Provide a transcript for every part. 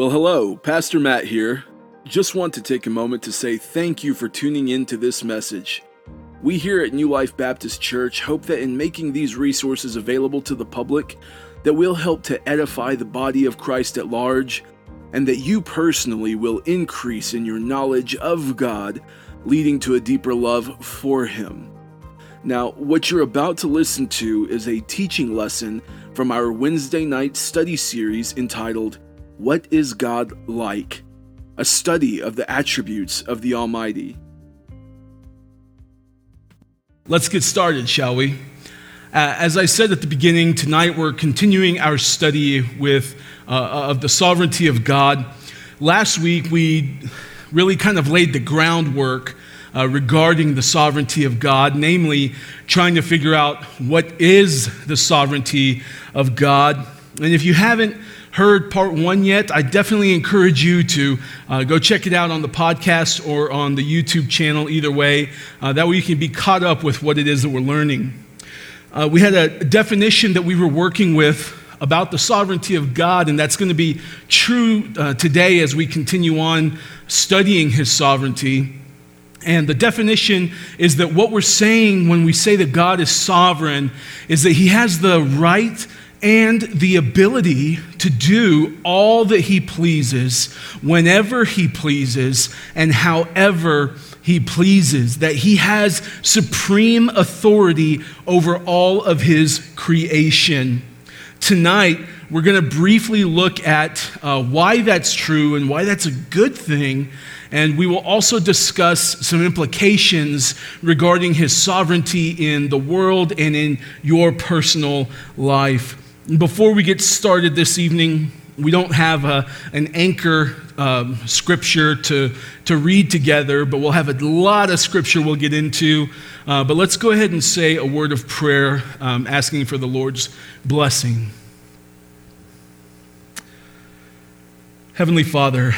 Well, hello, Pastor Matt here. Just want to take a moment to say thank you for tuning in to this message. We here at New Life Baptist Church hope that in making these resources available to the public, that we'll help to edify the body of Christ at large, and that you personally will increase in your knowledge of God, leading to a deeper love for Him. Now, what you're about to listen to is a teaching lesson from our Wednesday night study series entitled what is God like? A study of the attributes of the Almighty. Let's get started, shall we? Uh, as I said at the beginning, tonight we're continuing our study with uh, of the sovereignty of God. Last week we really kind of laid the groundwork uh, regarding the sovereignty of God, namely trying to figure out what is the sovereignty of God. And if you haven't heard part one yet, I definitely encourage you to uh, go check it out on the podcast or on the YouTube channel, either way. Uh, that way you can be caught up with what it is that we're learning. Uh, we had a definition that we were working with about the sovereignty of God, and that's going to be true uh, today as we continue on studying His sovereignty. And the definition is that what we're saying when we say that God is sovereign is that He has the right and the ability to do all that he pleases, whenever he pleases, and however he pleases, that he has supreme authority over all of his creation. Tonight, we're going to briefly look at uh, why that's true and why that's a good thing. And we will also discuss some implications regarding his sovereignty in the world and in your personal life. Before we get started this evening, we don't have a, an anchor um, scripture to, to read together, but we'll have a lot of scripture we'll get into. Uh, but let's go ahead and say a word of prayer, um, asking for the Lord's blessing. Heavenly Father,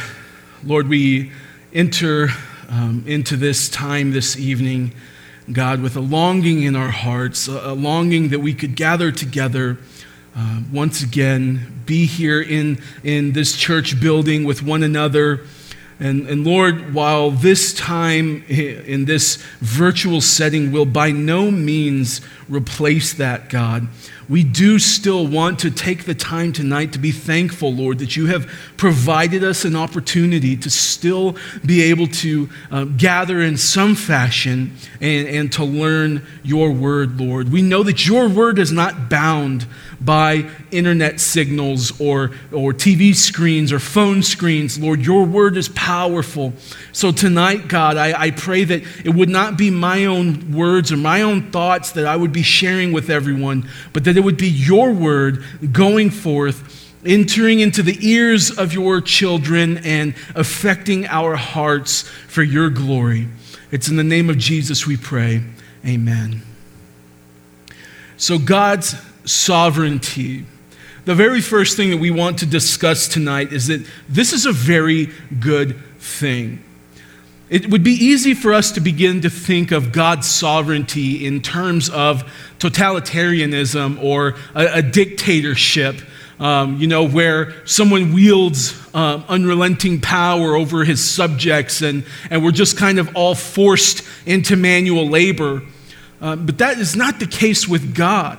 Lord, we enter um, into this time this evening, God, with a longing in our hearts, a, a longing that we could gather together uh, once again be here in, in this church building with one another. And, and Lord, while this time in this virtual setting will by no means replace that, God, we do still want to take the time tonight to be thankful, Lord, that you have provided us an opportunity to still be able to uh, gather in some fashion and, and to learn your word, Lord. We know that your word is not bound by internet signals or, or TV screens or phone screens. Lord, your word is powerful. So tonight, God, I, I pray that it would not be my own words or my own thoughts that I would be sharing with everyone, but that it would be your word going forth entering into the ears of your children and affecting our hearts for your glory. It's in the name of Jesus we pray. Amen. So, God's sovereignty. The very first thing that we want to discuss tonight is that this is a very good thing. It would be easy for us to begin to think of God's sovereignty in terms of totalitarianism or a, a dictatorship, um, you know, where someone wields um, unrelenting power over his subjects and, and we're just kind of all forced into manual labor. Uh, but that is not the case with God.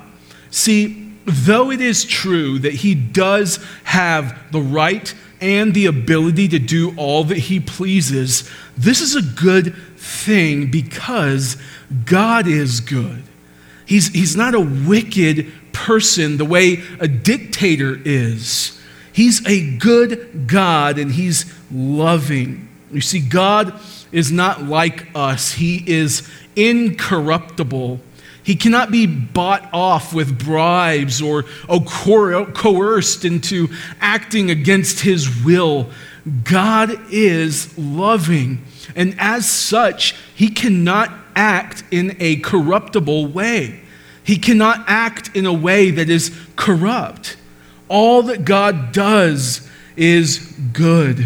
See, though it is true that he does have the right and the ability to do all that he pleases, this is a good thing because God is good. He's, he's not a wicked person the way a dictator is. He's a good God and he's loving. You see, God is not like us, he is incorruptible. He cannot be bought off with bribes or coerced into acting against his will. God is loving, and as such, he cannot act in a corruptible way. He cannot act in a way that is corrupt. All that God does is good.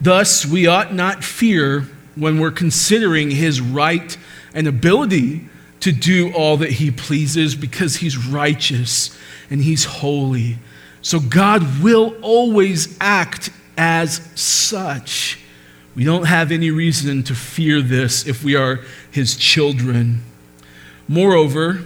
Thus, we ought not fear when we're considering his right and ability to do all that he pleases because he's righteous and he's holy. So God will always act as such. We don't have any reason to fear this if we are his children. Moreover,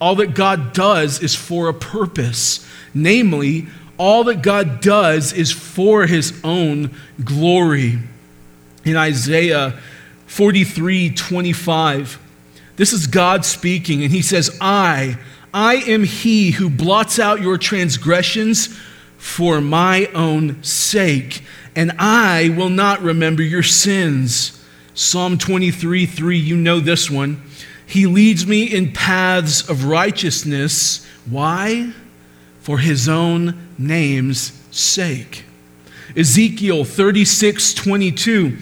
all that God does is for a purpose. Namely, all that God does is for his own glory. In Isaiah 43 25, this is God speaking, and he says, I, I am he who blots out your transgressions for my own sake, and I will not remember your sins. Psalm 23 3, you know this one. He leads me in paths of righteousness. Why? For his own name's sake. Ezekiel 36 22.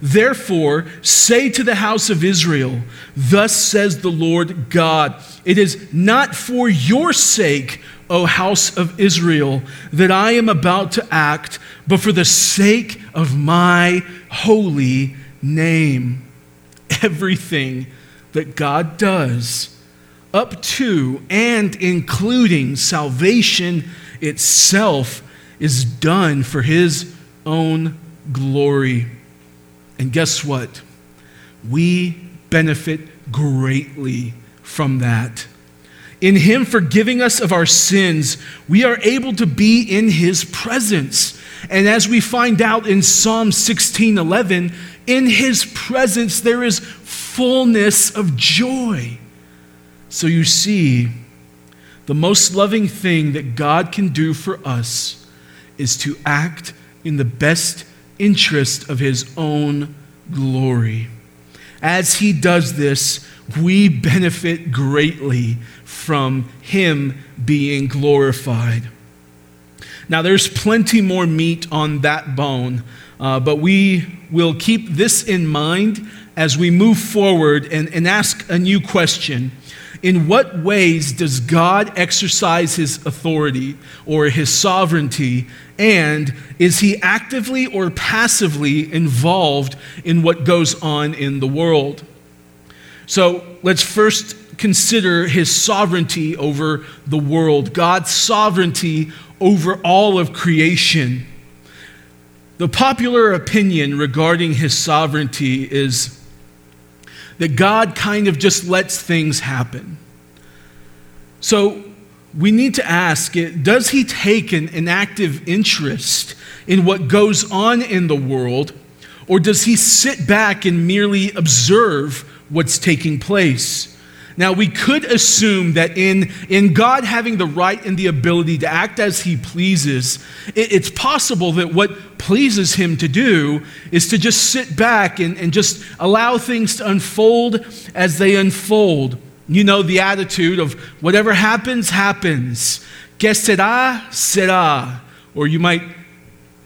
Therefore, say to the house of Israel, Thus says the Lord God, it is not for your sake, O house of Israel, that I am about to act, but for the sake of my holy name. Everything that God does, up to and including salvation itself, is done for his own glory. And guess what? We benefit greatly from that. In Him forgiving us of our sins, we are able to be in His presence. And as we find out in Psalm 16 11, in His presence there is fullness of joy. So you see, the most loving thing that God can do for us is to act in the best interest of his own glory. As he does this, we benefit greatly from him being glorified. Now, there's plenty more meat on that bone, uh, but we will keep this in mind as we move forward and, and ask a new question. In what ways does God exercise his authority or his sovereignty? And is he actively or passively involved in what goes on in the world? So let's first consider his sovereignty over the world, God's sovereignty over all of creation. The popular opinion regarding his sovereignty is that God kind of just lets things happen. So we need to ask does he take an, an active interest in what goes on in the world, or does he sit back and merely observe what's taking place? Now, we could assume that in, in God having the right and the ability to act as He pleases, it, it's possible that what pleases Him to do is to just sit back and, and just allow things to unfold as they unfold. You know the attitude of whatever happens, happens. Que sera, sera. Or you might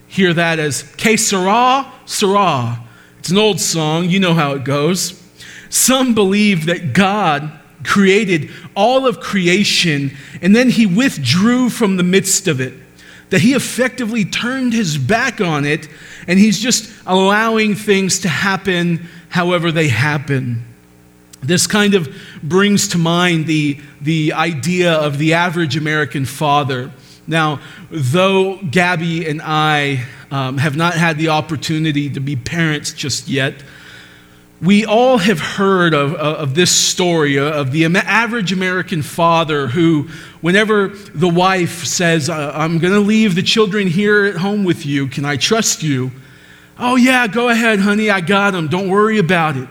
hear that as que sera, sera. It's an old song, you know how it goes. Some believe that God created all of creation and then he withdrew from the midst of it. That he effectively turned his back on it and he's just allowing things to happen however they happen. This kind of brings to mind the, the idea of the average American father. Now, though Gabby and I um, have not had the opportunity to be parents just yet, we all have heard of, of this story of the average American father who, whenever the wife says, I'm going to leave the children here at home with you, can I trust you? Oh, yeah, go ahead, honey, I got them. Don't worry about it.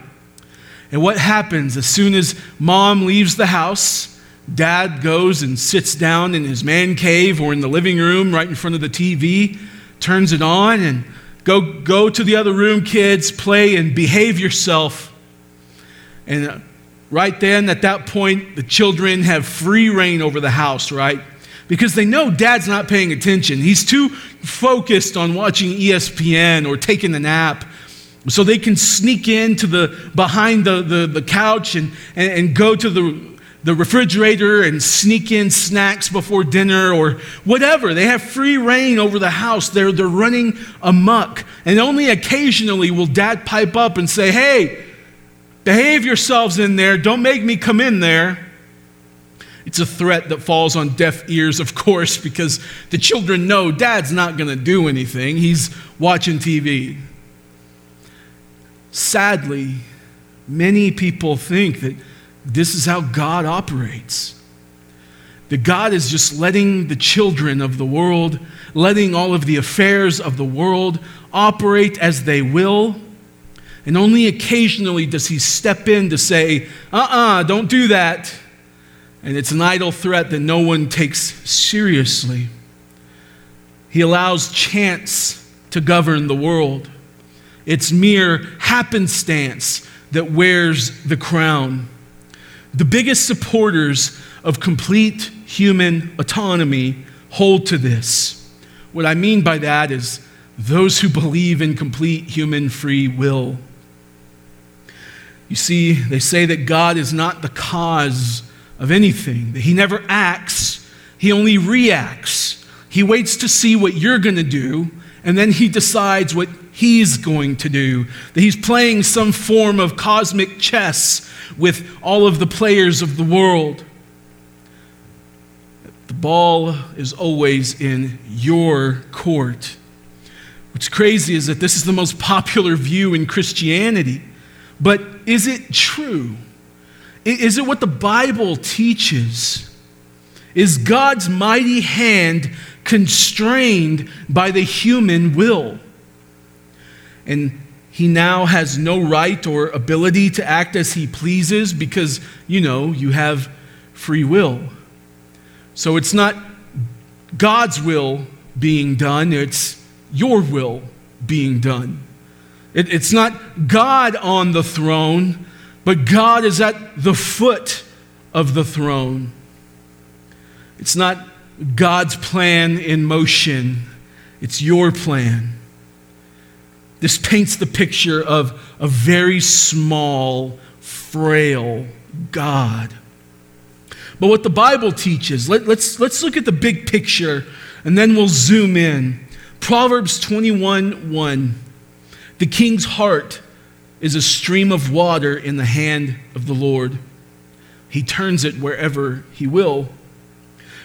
And what happens as soon as mom leaves the house? Dad goes and sits down in his man cave or in the living room right in front of the TV, turns it on, and Go, go to the other room, kids, play and behave yourself. And uh, right then, at that point, the children have free reign over the house, right? Because they know dad's not paying attention. He's too focused on watching ESPN or taking a nap. So they can sneak into the behind the, the, the couch and, and, and go to the the refrigerator and sneak in snacks before dinner or whatever. They have free reign over the house. They're, they're running amuck. And only occasionally will dad pipe up and say, Hey, behave yourselves in there. Don't make me come in there. It's a threat that falls on deaf ears, of course, because the children know dad's not going to do anything. He's watching TV. Sadly, many people think that this is how God operates. That God is just letting the children of the world, letting all of the affairs of the world operate as they will. And only occasionally does He step in to say, uh uh-uh, uh, do not do that. And it's an idle threat that no one takes seriously. He allows chance to govern the world. It's mere happenstance that wears the crown. The biggest supporters of complete human autonomy hold to this. What I mean by that is those who believe in complete human free will. You see, they say that God is not the cause of anything, that He never acts, He only reacts. He waits to see what you're going to do, and then He decides what He's going to do. That He's playing some form of cosmic chess with all of the players of the world. The ball is always in your court. What's crazy is that this is the most popular view in Christianity. But is it true? Is it what the Bible teaches? Is God's mighty hand constrained by the human will? And he now has no right or ability to act as he pleases because, you know, you have free will. So it's not God's will being done, it's your will being done. It, it's not God on the throne, but God is at the foot of the throne. It's not God's plan in motion, it's your plan. This paints the picture of a very small, frail God. But what the Bible teaches, let, us let's, let's look at the big picture and then we'll zoom in. Proverbs 21 1. The king's heart is a stream of water in the hand of the Lord. He turns it wherever he will.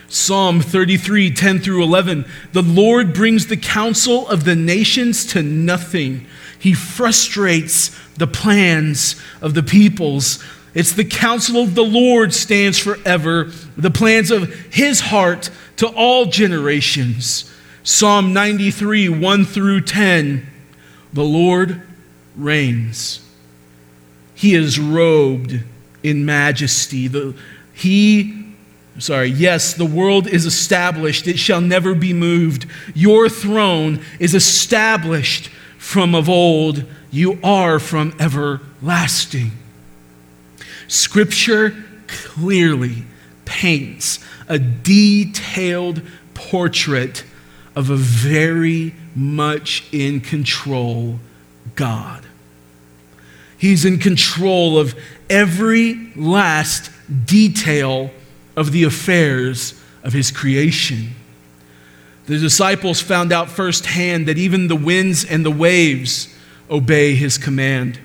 Psalm 33, 10 through 11. The Lord brings the counsel of the nations to nothing. He frustrates the plans of the peoples. It's the counsel of the Lord stands forever, the plans of his heart to all generations. Psalm 93, 1 through 10. The Lord reigns. He is robed in majesty. The, he, sorry, yes, the world is established. It shall never be moved. Your throne is established from of old. You are from everlasting. Scripture clearly paints a detailed portrait of a very much in control God. He's in control of every last detail of the affairs of his creation. The disciples found out firsthand that even the winds and the waves obey his command.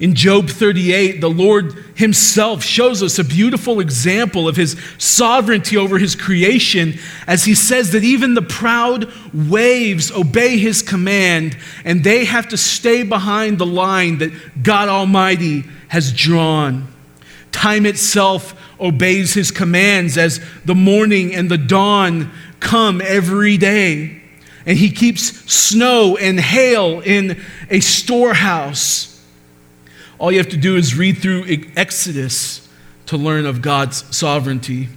In Job 38, the Lord Himself shows us a beautiful example of His sovereignty over His creation as He says that even the proud waves obey His command and they have to stay behind the line that God Almighty has drawn. Time itself obeys His commands as the morning and the dawn come every day. And He keeps snow and hail in a storehouse all you have to do is read through Exodus to learn of God's sovereignty.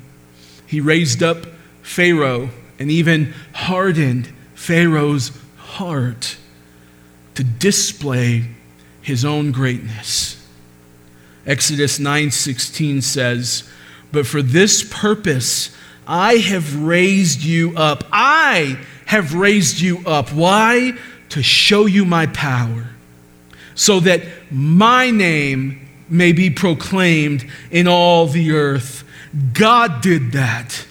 He raised up Pharaoh and even hardened Pharaoh's heart to display his own greatness. Exodus 9:16 says, "But for this purpose I have raised you up. I have raised you up. Why? To show you my power." so that my name may be proclaimed in all the earth. God did that.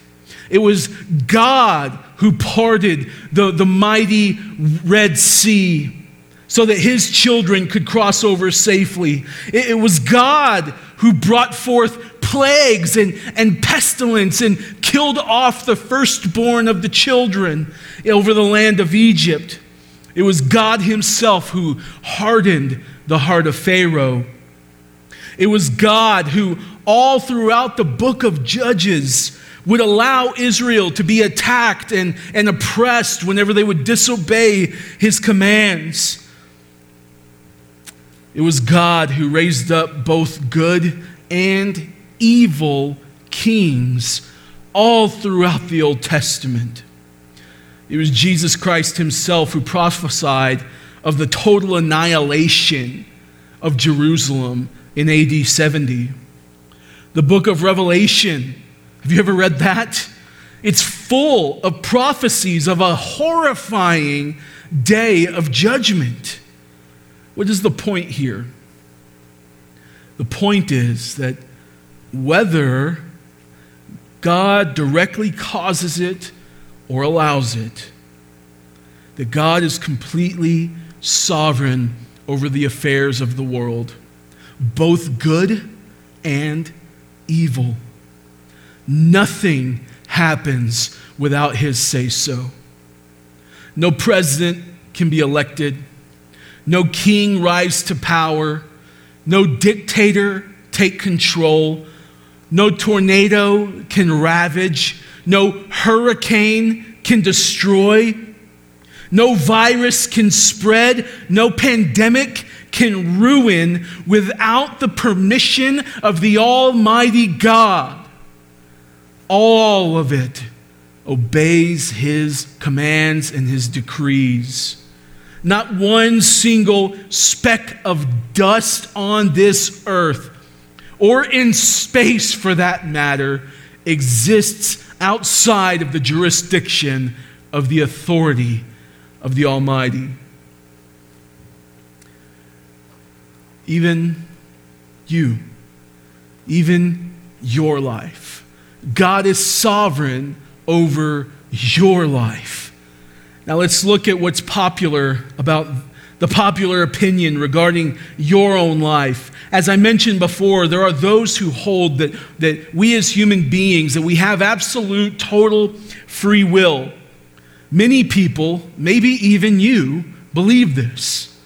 It was God who parted the, the mighty Red Sea so that his children could cross over safely. It, it was God who brought forth plagues and, and pestilence and killed off the firstborn of the children over the land of Egypt. It was God Himself who hardened the heart of Pharaoh. It was God who, all throughout the book of Judges, would allow Israel to be attacked and, and oppressed whenever they would disobey His commands. It was God who raised up both good and evil kings all throughout the Old Testament. It was Jesus Christ himself who prophesied of the total annihilation of Jerusalem in AD 70. The book of Revelation, have you ever read that? It's full of prophecies of a horrifying day of judgment. What is the point here? The point is that whether God directly causes it or allows it, that God is completely sovereign over the affairs of the world, both good and evil. Nothing happens without his say so. No president can be elected no king rise to power, no dictator take control, no tornado can ravage, no hurricane can destroy, no virus can spread, no pandemic can ruin without the permission of the Almighty God. All of it obeys His commands and His decrees. Not one single speck of dust on this earth, or in space for that matter, exists outside of the jurisdiction of the authority of the Almighty. Even you, even your life. God is sovereign over your life. Now let's look at what's popular about the popular opinion regarding your own life. As I mentioned before, there are those who hold that, that we as human beings, that we have absolute, total free will. Many people, maybe even you, believe this.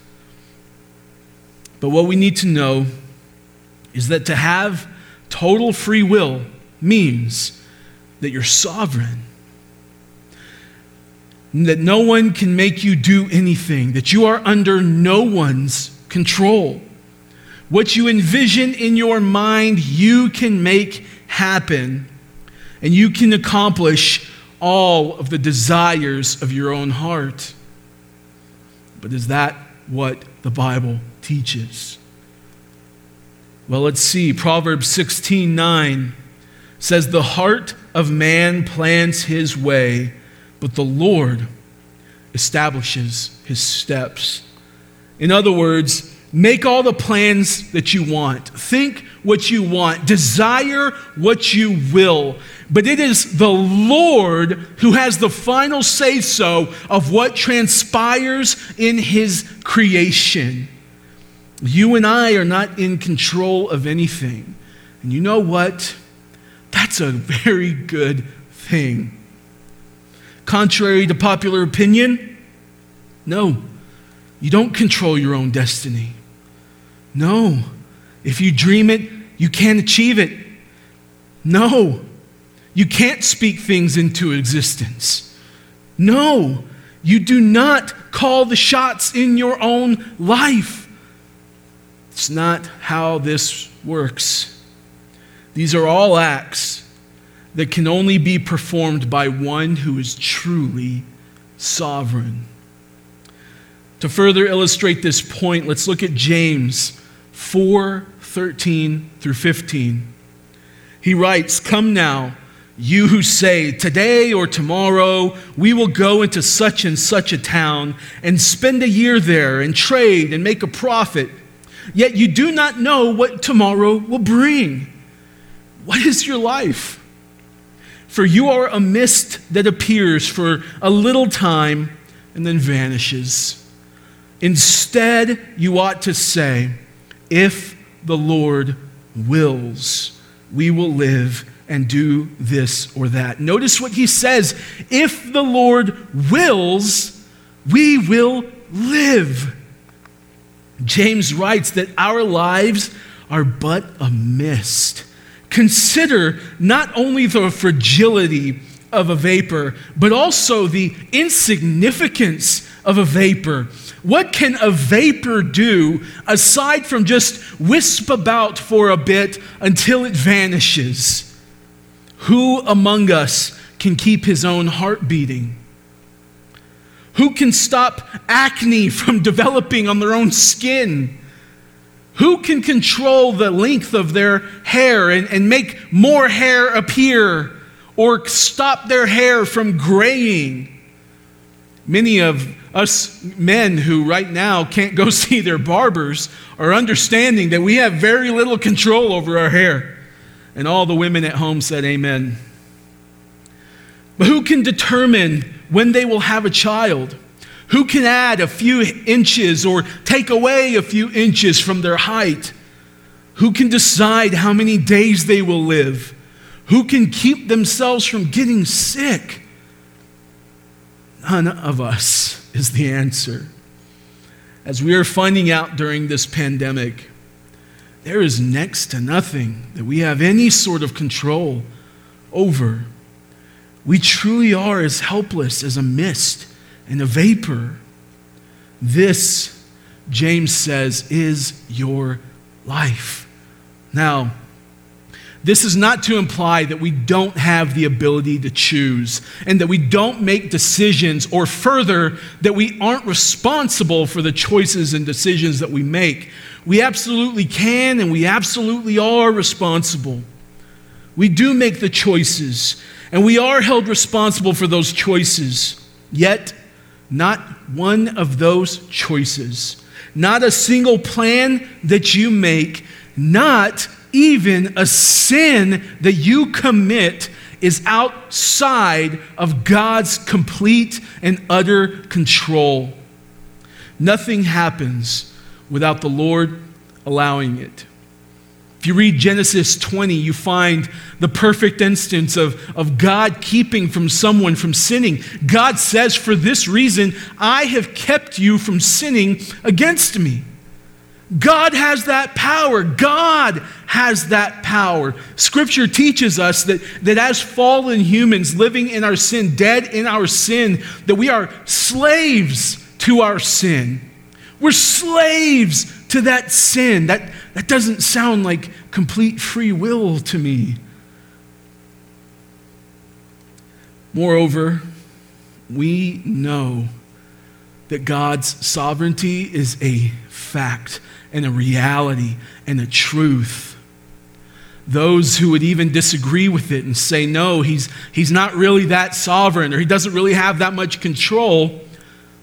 But what we need to know is that to have total free will means that you're sovereign that no one can make you do anything, that you are under no one's control. What you envision in your mind, you can make happen, and you can accomplish all of the desires of your own heart. But is that what the Bible teaches? Well, let's see. Proverbs 16 9 says, The heart of man plans his way but the Lord establishes his steps. In other words, make all the plans that you want, think what you want, desire what you will. But it is the Lord who has the final say so of what transpires in his creation. You and I are not in control of anything. And you know what? That's a very good thing contrary to popular opinion? No. You don't control your own destiny. No. If you dream it, you can't achieve it. No. You can't speak things into existence. No. You do not call the shots in your own life. It's not how this works. These are all acts that can only be performed by one who is truly sovereign. To further illustrate this point, let's look at James 4 13 through 15. He writes, Come now, you who say, Today or tomorrow we will go into such and such a town and spend a year there and trade and make a profit, yet you do not know what tomorrow will bring. What is your life? For you are a mist that appears for a little time and then vanishes. Instead, you ought to say, If the Lord wills, we will live and do this or that. Notice what he says if the Lord wills, we will live. James writes that our lives are but a mist. Consider not only the fragility of a vapor, but also the insignificance of a vapor. What can a vapor do aside from just wisp about for a bit until it vanishes? Who among us can keep his own heart beating? Who can stop acne from developing on their own skin? Who can control the length of their hair and, and make more hair appear or stop their hair from graying? Many of us men who right now can't go see their barbers are understanding that we have very little control over our hair. And all the women at home said, Amen. But who can determine when they will have a child? Who can add a few inches or take away a few inches from their height? Who can decide how many days they will live? Who can keep themselves from getting sick? None of us is the answer. As we are finding out during this pandemic, there is next to nothing that we have any sort of control over. We truly are as helpless as a mist and a vapor. This, James says, is your life. Now, this is not to imply that we don't have the ability to choose and that we don't make decisions, or further, that we aren't responsible for the choices and decisions that we make. We absolutely can and we absolutely are responsible. We do make the choices and we are held responsible for those choices. Yet, not one of those choices, not a single plan that you make, not even a sin that you commit is outside of God's complete and utter control. Nothing happens without the Lord allowing it. If you read Genesis 20, you find the perfect instance of, of God keeping from someone from sinning. God says, For this reason, I have kept you from sinning against me. God has that power. God has that power. Scripture teaches us that, that as fallen humans living in our sin, dead in our sin, that we are slaves to our sin. We're slaves to that sin. That, that doesn't sound like complete free will to me. Moreover, we know that God's sovereignty is a fact and a reality and a truth. Those who would even disagree with it and say, no, he's, he's not really that sovereign or he doesn't really have that much control,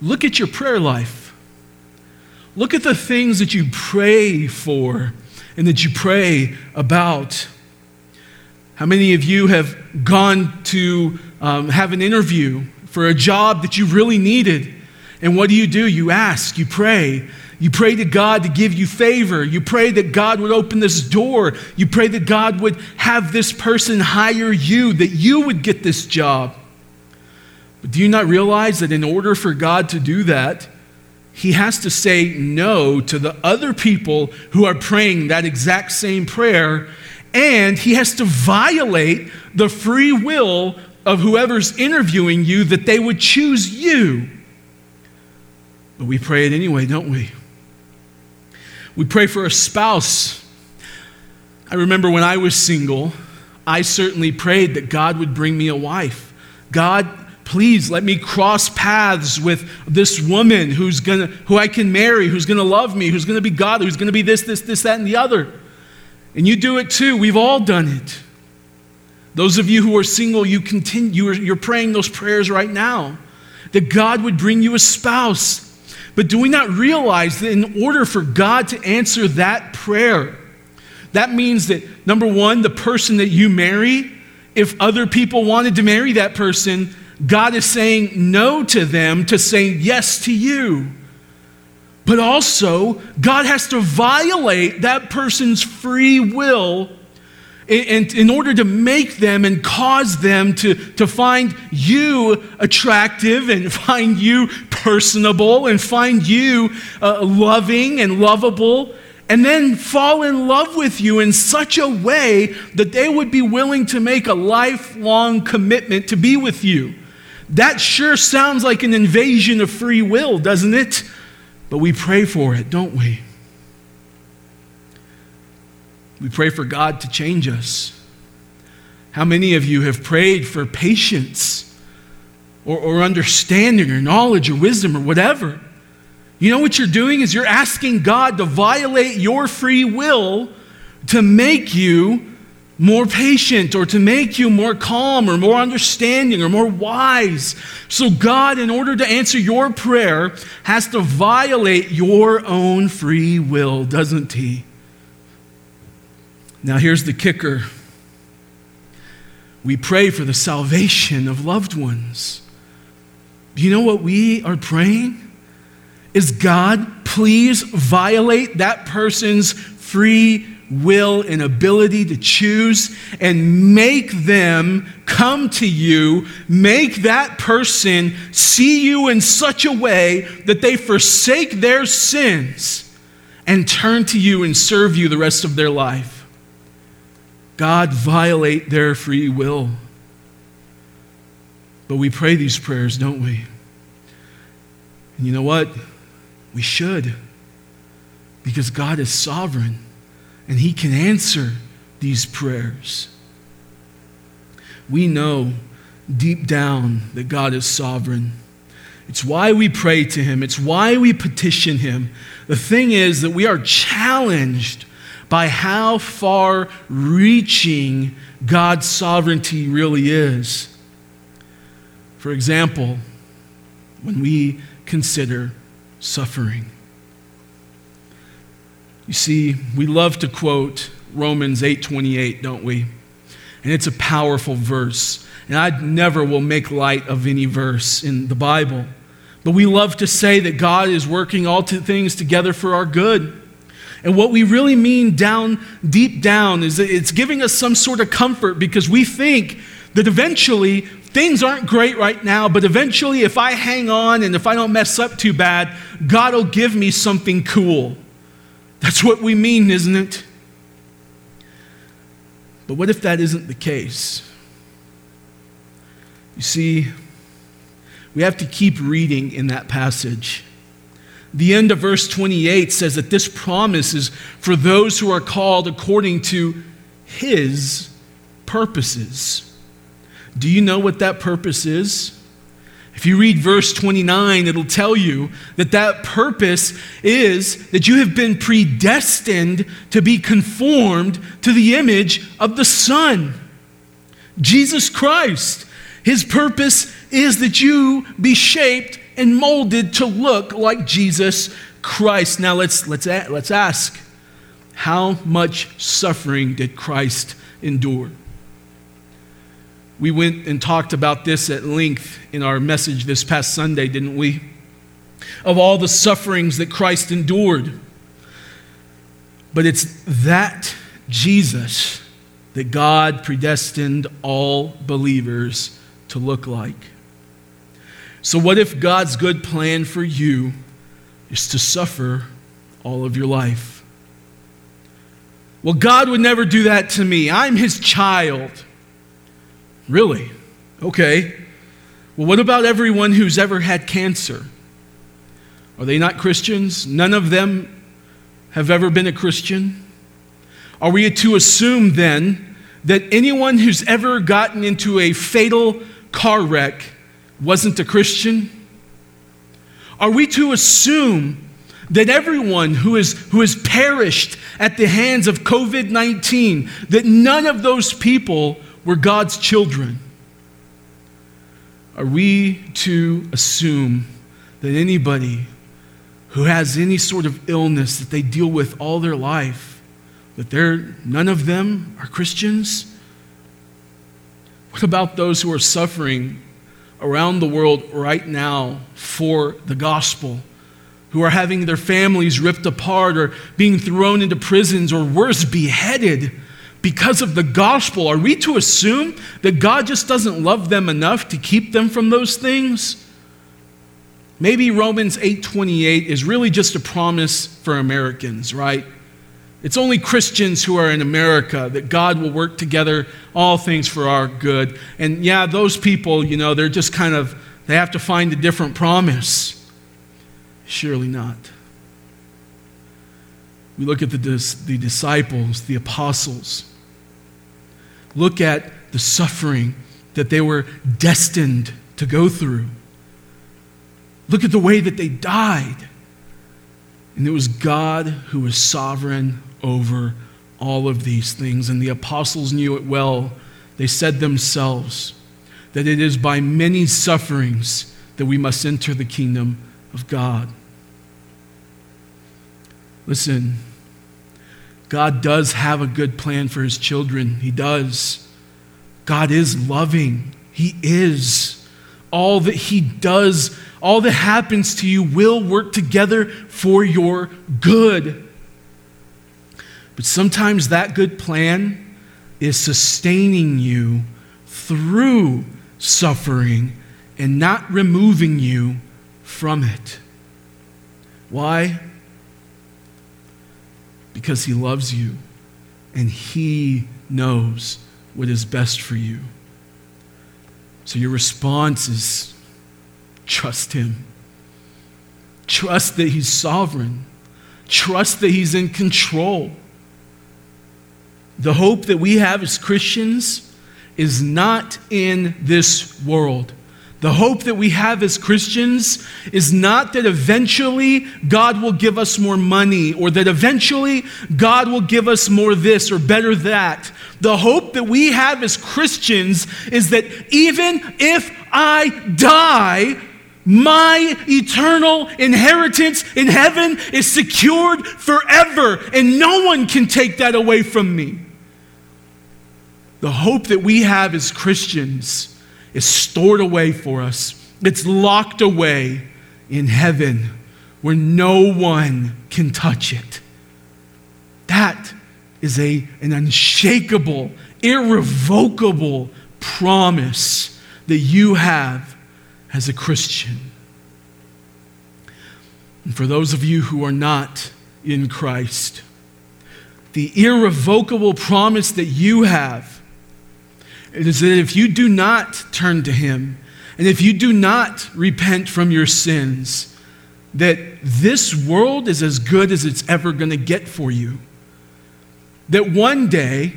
look at your prayer life. Look at the things that you pray for and that you pray about. How many of you have gone to um, have an interview for a job that you really needed? And what do you do? You ask, you pray, you pray to God to give you favor. You pray that God would open this door. You pray that God would have this person hire you, that you would get this job. But do you not realize that in order for God to do that, He has to say no to the other people who are praying that exact same prayer, and He has to violate the free will of whoever's interviewing you that they would choose you. But we pray it anyway, don't we? We pray for a spouse. I remember when I was single, I certainly prayed that God would bring me a wife. God, please let me cross paths with this woman who's gonna, who I can marry, who's gonna love me, who's gonna be God, who's gonna be this, this, this, that, and the other. And you do it too. We've all done it. Those of you who are single, you continue, you're praying those prayers right now that God would bring you a spouse but do we not realize that in order for God to answer that prayer, that means that number one, the person that you marry, if other people wanted to marry that person, God is saying no to them to say yes to you. But also, God has to violate that person's free will in, in, order to make them and cause them to, to find you attractive and find you personable and find you uh, loving and lovable and then fall in love with you in such a way that they would be willing to make a lifelong commitment to be with you. That sure sounds like an invasion of free will, doesn't it? But we pray for it, don't we? We pray for God to change us. How many of you have prayed for patience or, or understanding or knowledge or wisdom or whatever? You know what you're doing is you're asking God to violate your free will to make you more patient or to make you more calm or more understanding or more wise. So, God, in order to answer your prayer, has to violate your own free will, doesn't He? Now, here's the kicker we pray for the salvation of loved ones. Do you know what we are praying? Is God, please violate that person's free will and ability to choose and make them come to you, make that person see you in such a way that they forsake their sins and turn to you and serve you the rest of their life. God, violate their free will. But we pray these prayers, don't we? And you know what? We should. Because God is sovereign and He can answer these prayers. We know deep down that God is sovereign. It's why we pray to Him, it's why we petition Him. The thing is that we are challenged by how far reaching God's sovereignty really is. For example, when we consider suffering. You see, we love to quote Romans 8:28, don't we? And it's a powerful verse. And I never will make light of any verse in the Bible. But we love to say that God is working all things together for our good. And what we really mean down deep down is that it's giving us some sort of comfort because we think that eventually things aren't great right now, but eventually, if I hang on and if I don't mess up too bad, God will give me something cool. That's what we mean, isn't it? But what if that isn't the case? You see, we have to keep reading in that passage. The end of verse 28 says that this promise is for those who are called according to his purposes. Do you know what that purpose is? If you read verse 29, it'll tell you that that purpose is that you have been predestined to be conformed to the image of the Son, Jesus Christ. His purpose is that you be shaped and molded to look like Jesus Christ. Now let's, let's, let's ask how much suffering did Christ endure? We went and talked about this at length in our message this past Sunday, didn't we? Of all the sufferings that Christ endured. But it's that Jesus that God predestined all believers to look like. So, what if God's good plan for you is to suffer all of your life? Well, God would never do that to me. I'm his child. Really? Okay. Well, what about everyone who's ever had cancer? Are they not Christians? None of them have ever been a Christian? Are we to assume then that anyone who's ever gotten into a fatal car wreck wasn't a Christian? Are we to assume that everyone who, is, who has perished at the hands of COVID 19, that none of those people were God's children, are we to assume that anybody who has any sort of illness that they deal with all their life, that they're, none of them are Christians? What about those who are suffering around the world right now for the gospel? Who are having their families ripped apart or being thrown into prisons or worse, beheaded because of the gospel, are we to assume that God just doesn't love them enough to keep them from those things? Maybe Romans 8:28 is really just a promise for Americans, right? It's only Christians who are in America that God will work together all things for our good. And yeah, those people, you know, they're just kind of they have to find a different promise. Surely not. We look at the, the disciples, the apostles. Look at the suffering that they were destined to go through. Look at the way that they died. And it was God who was sovereign over all of these things. And the apostles knew it well. They said themselves that it is by many sufferings that we must enter the kingdom of God. Listen, God does have a good plan for his children. He does. God is loving. He is. All that he does, all that happens to you will work together for your good. But sometimes that good plan is sustaining you through suffering and not removing you from it. Why? Because He loves you and He knows what is best for you. So your response is trust Him. Trust that He's sovereign. Trust that He's in control. The hope that we have as Christians is not in this world. The hope that we have as Christians is not that eventually God will give us more money or that eventually God will give us more this or better that. The hope that we have as Christians is that even if I die, my eternal inheritance in heaven is secured forever, and no one can take that away from me. The hope that we have as Christians is stored away for us, it's locked away in heaven where no one can touch it. That is a, an unshakable, irrevocable promise that you have as a Christian. And for those of you who are not in Christ, the irrevocable promise that you have it is that if you do not turn to Him, and if you do not repent from your sins, that this world is as good as it's ever going to get for you. That one day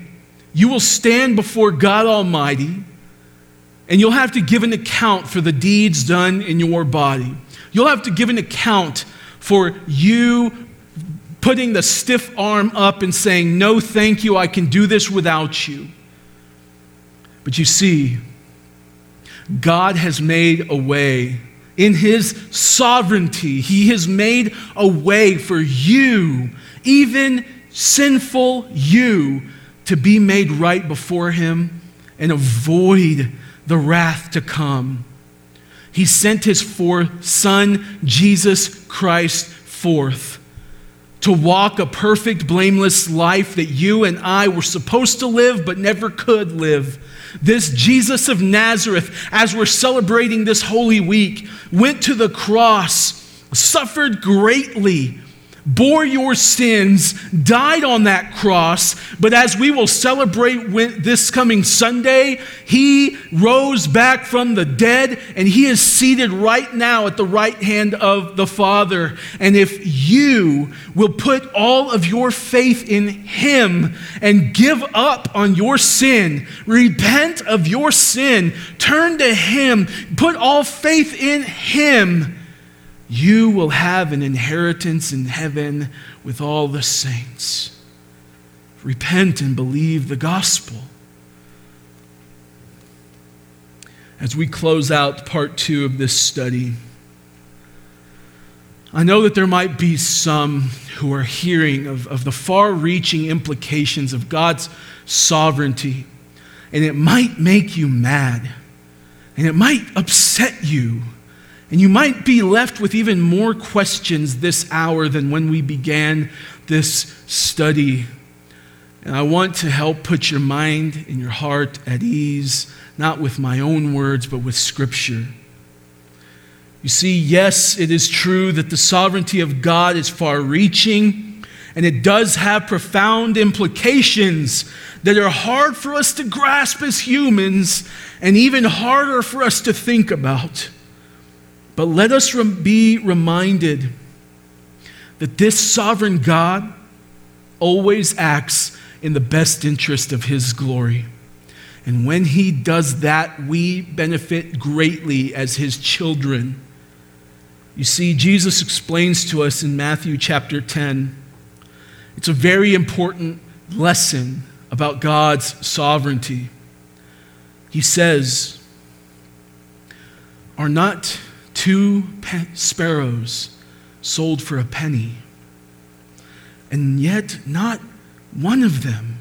you will stand before God Almighty and you'll have to give an account for the deeds done in your body. You'll have to give an account for you putting the stiff arm up and saying, No, thank you, I can do this without you. But you see, God has made a way. In His sovereignty, He has made a way for you, even sinful you, to be made right before Him and avoid the wrath to come. He sent His fourth Son, Jesus Christ, forth to walk a perfect, blameless life that you and I were supposed to live but never could live this Jesus of Nazareth, as we're celebrating this Holy Week, went to the cross, suffered greatly bore your sins, died on that cross, but as we will celebrate this coming Sunday, he rose back from the dead and he is seated right now at the right hand of the Father. And if you will put all of your faith in him and give up on your sin, repent of your sin, turn to him, put all faith in him you will have an inheritance in heaven with all the saints. Repent and believe the gospel. As we close out part two of this study, I know that there might be some who are hearing of, of the far reaching implications of God's sovereignty, and it might make you mad, and it might upset you and you might be left with even more questions this hour than when we began this study. And I want to help put your mind and your heart at ease, not with my own words, but with Scripture. You see, yes, it is true that the sovereignty of God is far reaching, and it does have profound implications that are hard for us to grasp as humans and even harder for us to think about. But let us be reminded that this sovereign God always acts in the best interest of His glory. And when He does that, we benefit greatly as His children. You see, Jesus explains to us in Matthew chapter 10. It's a very important lesson about God's sovereignty. He says, Are not two sparrows sold for a penny? And yet, not one of them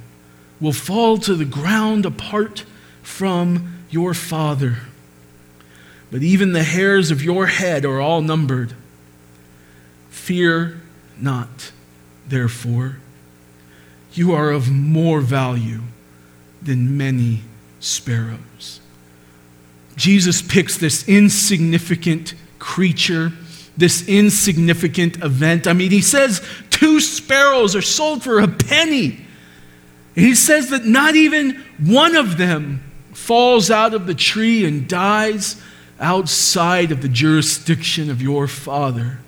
will fall to the ground apart from your Father. But even the hairs of your head are all numbered. Fear not, therefore. You are of more value than many sparrows. Jesus picks this insignificant creature, this insignificant event. I mean, he says two sparrows are sold for a penny. He says that not even one of them falls out of the tree and dies outside of the jurisdiction of your Father.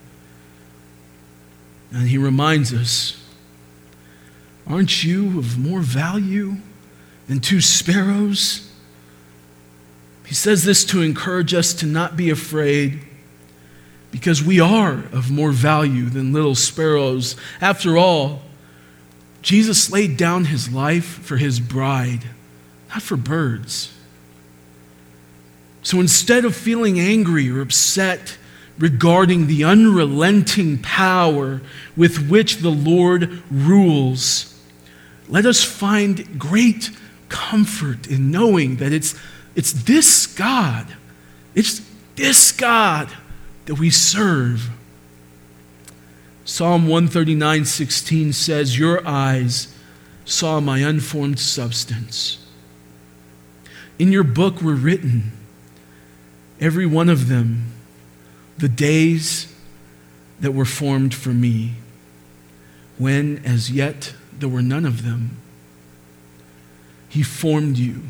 And he reminds us aren't you of more value than two sparrows? He says this to encourage us to not be afraid because we are of more value than little sparrows. After all, Jesus laid down his life for his bride, not for birds. So instead of feeling angry or upset regarding the unrelenting power with which the Lord rules, let us find great comfort in knowing that it's, it's this God, it's this God that we serve. Psalm 139 16 says, Your eyes saw my unformed substance. In your book were written, every one of them, the days that were formed for me, when as yet there were none of them. He formed you,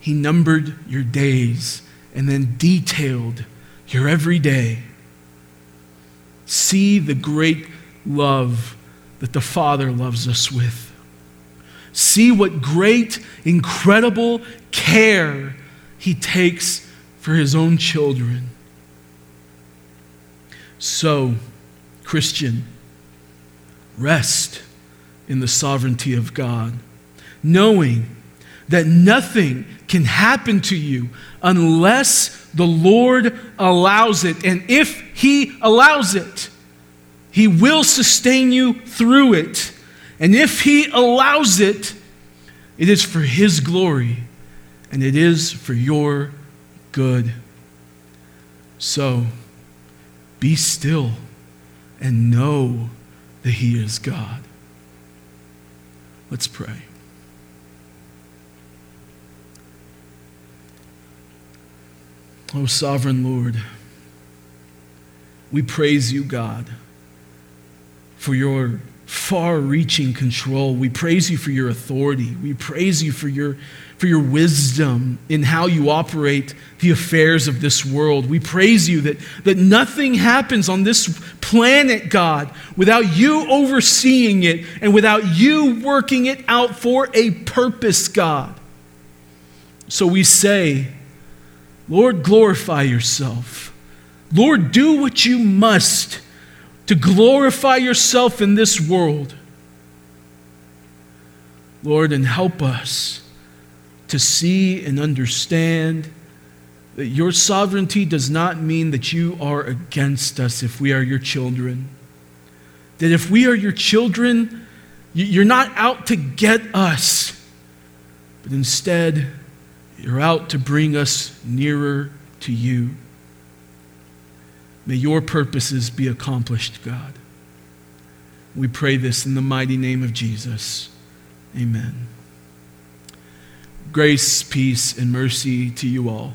He numbered your days, and then detailed your every day. See the great love that the Father loves us with. See what great, incredible care He takes for His own children. So, Christian, rest in the sovereignty of God, knowing that nothing can happen to you unless the Lord allows it. And if He allows it, He will sustain you through it. And if He allows it, it is for His glory and it is for your good. So be still and know that He is God. Let's pray. Oh, sovereign Lord, we praise you, God, for your far reaching control. We praise you for your authority. We praise you for your, for your wisdom in how you operate the affairs of this world. We praise you that, that nothing happens on this planet, God, without you overseeing it and without you working it out for a purpose, God. So we say, Lord, glorify yourself. Lord, do what you must to glorify yourself in this world. Lord, and help us to see and understand that your sovereignty does not mean that you are against us if we are your children. That if we are your children, you're not out to get us, but instead, you're out to bring us nearer to you. May your purposes be accomplished, God. We pray this in the mighty name of Jesus. Amen. Grace, peace, and mercy to you all.